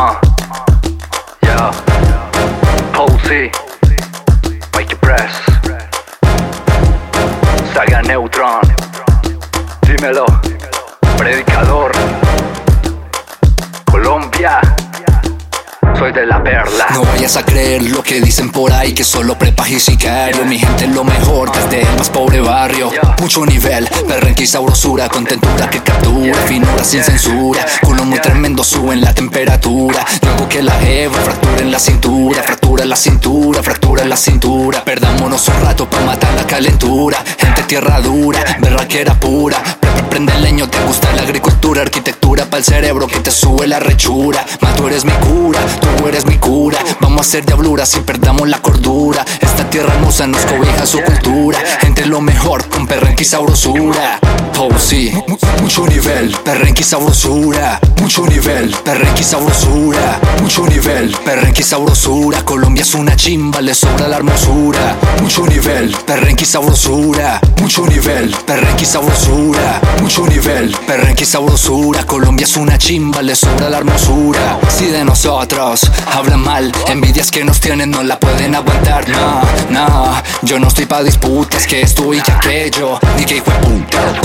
Uh, yeah. Posey, Press, Saga Neutron, dímelo, predicador, Colombia. Soy de la perla. No vayas a creer lo que dicen por ahí, que solo prepa y sicario. Mi gente es lo mejor desde el más pobre barrio. Mucho nivel, perrenque y sabrosura, contentura que captura, finura sin censura. Culo muy tremendo, suben la temperatura. Luego que la hebra fractura en la cintura, fractura en la cintura, fractura en la cintura. Perdámonos un rato para matar la calentura. Gente tierra dura, berraquera pura. Prende el leño, te gusta la agricultura, arquitectura para el cerebro que te sube la rechura. Ma, tú eres mi cura, tú eres mi cura. Vamos a hacer diablura si perdamos la cordura. Esta tierra hermosa nos cobija su cultura. Entre lo mejor con perrenque y sabrosura. Oh, sí, mucho nivel, perrenque y sabrosura. Mucho nivel, perrenque y sabrosura. Mucho nivel, perrenque y sabrosura. Colombia es una chimba, le sobra la hermosura. Mucho nivel, perrenque y sabrosura. Mucho nivel, perrenque y sabrosura. Mucho nivel, perrenque sabrosura. Colombia es una chimba, le sobra la hermosura. Si de nosotros hablan mal, envidias que nos tienen no la pueden aguantar. No, no, yo no estoy pa' disputas, que esto y que aquello. Ni que hijo de puta,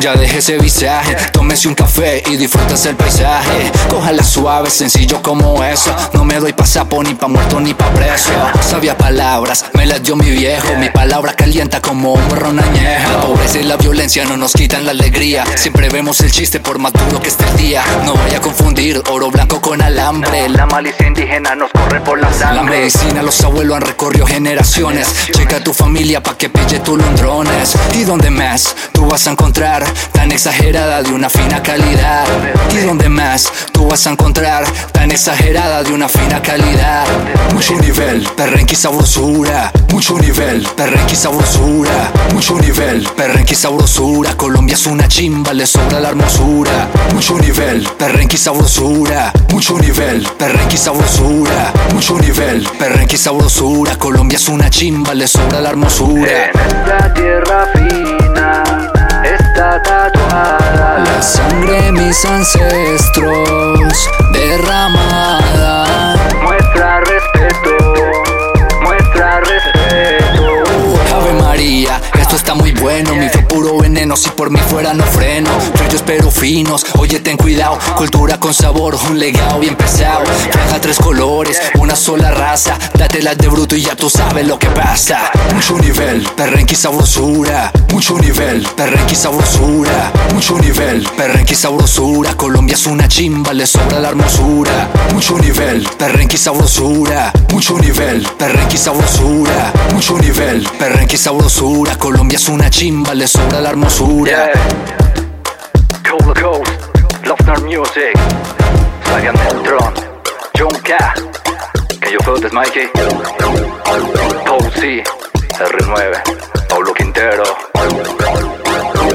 ya deje ese visaje. Tómese un café y disfrutes el paisaje. Cójala suave, sencillo como eso. No me doy pa' sapo, ni pa' muerto, ni pa' preso. Sabía palabras, me las dio mi viejo. Mi palabra calienta como un borrón añejo. La pobreza y la violencia no nos quitan la alegría. Siempre vemos el chiste por más duro que esté el día. No vaya a confundir oro blanco con alambre. La malicia indígena nos corre por la La sangre. medicina los abuelos han recorrido generaciones. Checa a tu familia pa' que pille tus londrones. ¿Y dónde más tú vas a encontrar tan exagerada de una fina calidad? ¿Y dónde más tú vas a encontrar tan exagerada de una fina calidad? Mucho nivel, perrenque y sabrosura. Mucho nivel, perrenque y sabrosura. Mucho nivel, perrenque y sabrosura. Colombia es una chimba, le sobra la hermosura. Mucho nivel, perrenque y sabrosura. Mucho nivel, perrenque y sabrosura. Mucho nivel, perrenque y sabrosura. Colombia es una chimba, le sobra la hermosura. En esta tierra fina mis ancestros derramada. Muestra respeto, muestra respeto. Ave María, esto está muy bueno. Mi fe puro veneno, si por mí fuera no freno. Yo espero finos, oye, ten cuidado. Cultura con sabor, un legado bien pesado. Franja tres colores, una sola raza. Dátelas de bruto y ya tú sabes lo que pasa. Mucho nivel, perrenque sabrosura. Mucho nivel, perrenque sabrosura. Mucho nivel, perrenque sabrosura. Colombia es una chimba, le sobra la hermosura. Mucho nivel, perrenque sabrosura. Mucho nivel, perrenque sabrosura. Mucho nivel, perrenque sabrosura. Colombia es una chimba, le sobra la hermosura. Yeah. Cold Coast, Love Nerd Music, Neutron, John K. Que yo fue de Mikey, Posey, R9, Pablo Quintero.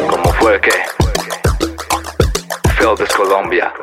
¿Cómo fue que? Feldes Colombia.